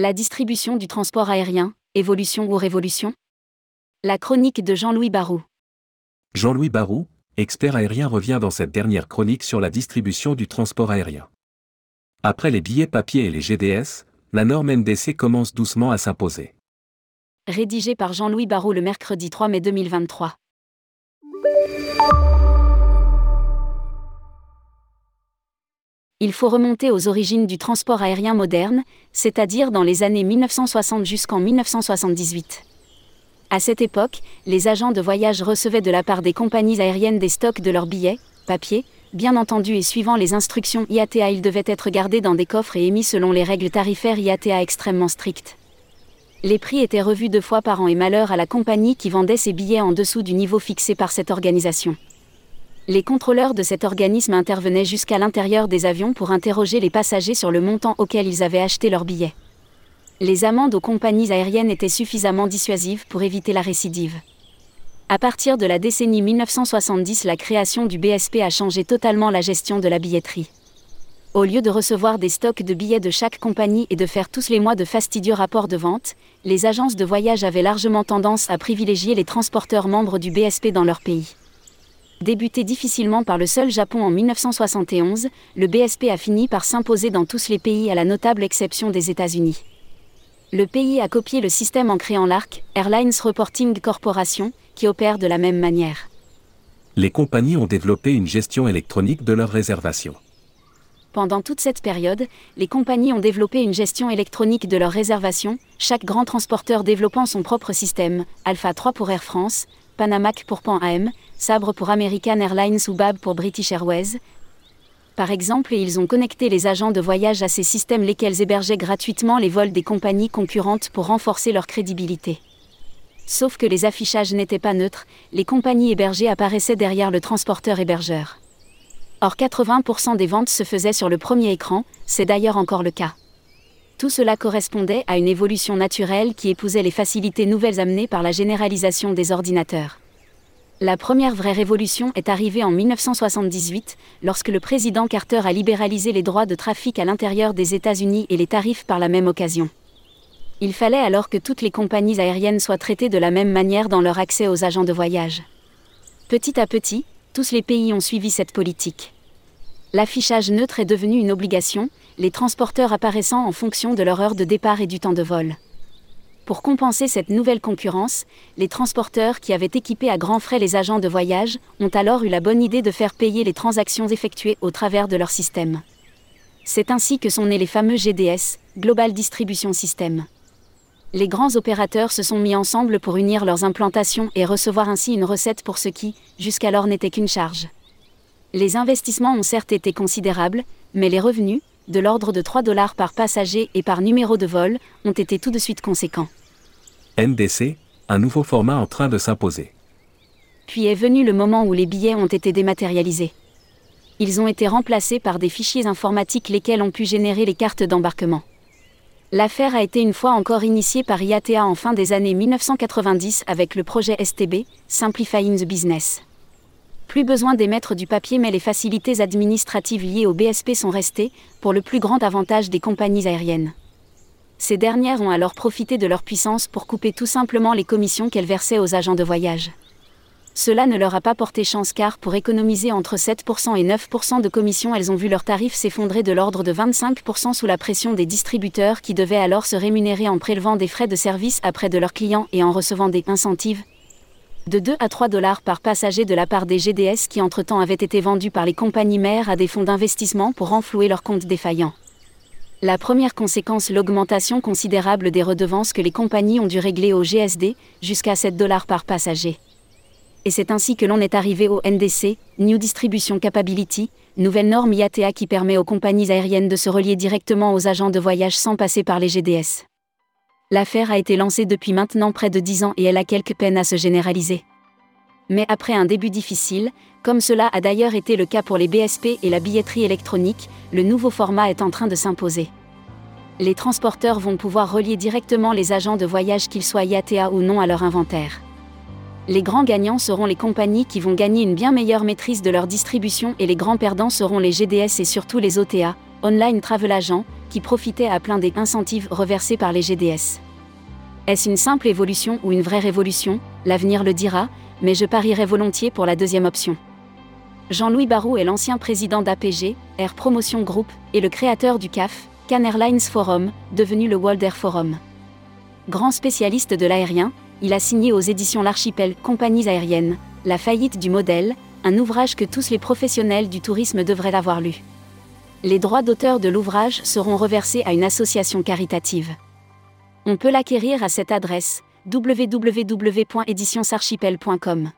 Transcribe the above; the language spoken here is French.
La distribution du transport aérien, évolution ou révolution? La chronique de Jean-Louis Barou. Jean-Louis Barou, expert aérien revient dans cette dernière chronique sur la distribution du transport aérien. Après les billets papier et les GDS, la norme NDC commence doucement à s'imposer. Rédigé par Jean-Louis Barou le mercredi 3 mai 2023. Il faut remonter aux origines du transport aérien moderne, c'est-à-dire dans les années 1960 jusqu'en 1978. À cette époque, les agents de voyage recevaient de la part des compagnies aériennes des stocks de leurs billets, papier, bien entendu et suivant les instructions IATA, ils devaient être gardés dans des coffres et émis selon les règles tarifaires IATA extrêmement strictes. Les prix étaient revus deux fois par an et malheur à la compagnie qui vendait ces billets en dessous du niveau fixé par cette organisation les contrôleurs de cet organisme intervenaient jusqu'à l'intérieur des avions pour interroger les passagers sur le montant auquel ils avaient acheté leurs billets. Les amendes aux compagnies aériennes étaient suffisamment dissuasives pour éviter la récidive. À partir de la décennie 1970, la création du BSP a changé totalement la gestion de la billetterie. Au lieu de recevoir des stocks de billets de chaque compagnie et de faire tous les mois de fastidieux rapports de vente, les agences de voyage avaient largement tendance à privilégier les transporteurs membres du BSP dans leur pays. Débuté difficilement par le seul Japon en 1971, le BSP a fini par s'imposer dans tous les pays à la notable exception des États-Unis. Le pays a copié le système en créant l'ARC, Airlines Reporting Corporation, qui opère de la même manière. Les compagnies ont développé une gestion électronique de leurs réservations. Pendant toute cette période, les compagnies ont développé une gestion électronique de leurs réservations, chaque grand transporteur développant son propre système, Alpha 3 pour Air France, Panamac pour Pan AM, Sabre pour American Airlines ou BAB pour British Airways. Par exemple, ils ont connecté les agents de voyage à ces systèmes lesquels hébergeaient gratuitement les vols des compagnies concurrentes pour renforcer leur crédibilité. Sauf que les affichages n'étaient pas neutres, les compagnies hébergées apparaissaient derrière le transporteur hébergeur. Or 80% des ventes se faisaient sur le premier écran, c'est d'ailleurs encore le cas. Tout cela correspondait à une évolution naturelle qui épousait les facilités nouvelles amenées par la généralisation des ordinateurs. La première vraie révolution est arrivée en 1978, lorsque le président Carter a libéralisé les droits de trafic à l'intérieur des États-Unis et les tarifs par la même occasion. Il fallait alors que toutes les compagnies aériennes soient traitées de la même manière dans leur accès aux agents de voyage. Petit à petit, tous les pays ont suivi cette politique. L'affichage neutre est devenu une obligation, les transporteurs apparaissant en fonction de leur heure de départ et du temps de vol. Pour compenser cette nouvelle concurrence, les transporteurs qui avaient équipé à grands frais les agents de voyage ont alors eu la bonne idée de faire payer les transactions effectuées au travers de leur système. C'est ainsi que sont nés les fameux GDS, Global Distribution System. Les grands opérateurs se sont mis ensemble pour unir leurs implantations et recevoir ainsi une recette pour ce qui, jusqu'alors, n'était qu'une charge. Les investissements ont certes été considérables, mais les revenus, de l'ordre de 3 dollars par passager et par numéro de vol, ont été tout de suite conséquents. NDC, un nouveau format en train de s'imposer. Puis est venu le moment où les billets ont été dématérialisés. Ils ont été remplacés par des fichiers informatiques lesquels ont pu générer les cartes d'embarquement. L'affaire a été une fois encore initiée par IATA en fin des années 1990 avec le projet STB, Simplifying the Business. Plus besoin d'émettre du papier mais les facilités administratives liées au BSP sont restées, pour le plus grand avantage des compagnies aériennes. Ces dernières ont alors profité de leur puissance pour couper tout simplement les commissions qu'elles versaient aux agents de voyage. Cela ne leur a pas porté chance car pour économiser entre 7% et 9% de commissions, elles ont vu leurs tarifs s'effondrer de l'ordre de 25% sous la pression des distributeurs qui devaient alors se rémunérer en prélevant des frais de service après de leurs clients et en recevant des incentives, de 2 à 3 dollars par passager de la part des GDS qui entre-temps avaient été vendus par les compagnies mères à des fonds d'investissement pour renflouer leurs comptes défaillants. La première conséquence, l'augmentation considérable des redevances que les compagnies ont dû régler au GSD, jusqu'à 7 dollars par passager. Et c'est ainsi que l'on est arrivé au NDC, New Distribution Capability, nouvelle norme IATA qui permet aux compagnies aériennes de se relier directement aux agents de voyage sans passer par les GDS. L'affaire a été lancée depuis maintenant près de 10 ans et elle a quelques peines à se généraliser. Mais après un début difficile, comme cela a d'ailleurs été le cas pour les BSP et la billetterie électronique, le nouveau format est en train de s'imposer. Les transporteurs vont pouvoir relier directement les agents de voyage qu'ils soient IATA ou non à leur inventaire. Les grands gagnants seront les compagnies qui vont gagner une bien meilleure maîtrise de leur distribution et les grands perdants seront les GDS et surtout les OTA, online travel agent, qui profitait à plein des incentives reversés par les GDS. Est-ce une simple évolution ou une vraie révolution? L'avenir le dira, mais je parierais volontiers pour la deuxième option. Jean-Louis Barrault est l'ancien président d'APG, Air Promotion Group, et le créateur du CAF, Can Airlines Forum, devenu le World Air Forum. Grand spécialiste de l'aérien, il a signé aux éditions L'Archipel Compagnies aériennes, La faillite du modèle, un ouvrage que tous les professionnels du tourisme devraient avoir lu. Les droits d'auteur de l'ouvrage seront reversés à une association caritative. On peut l'acquérir à cette adresse www.éditionsarchipel.com.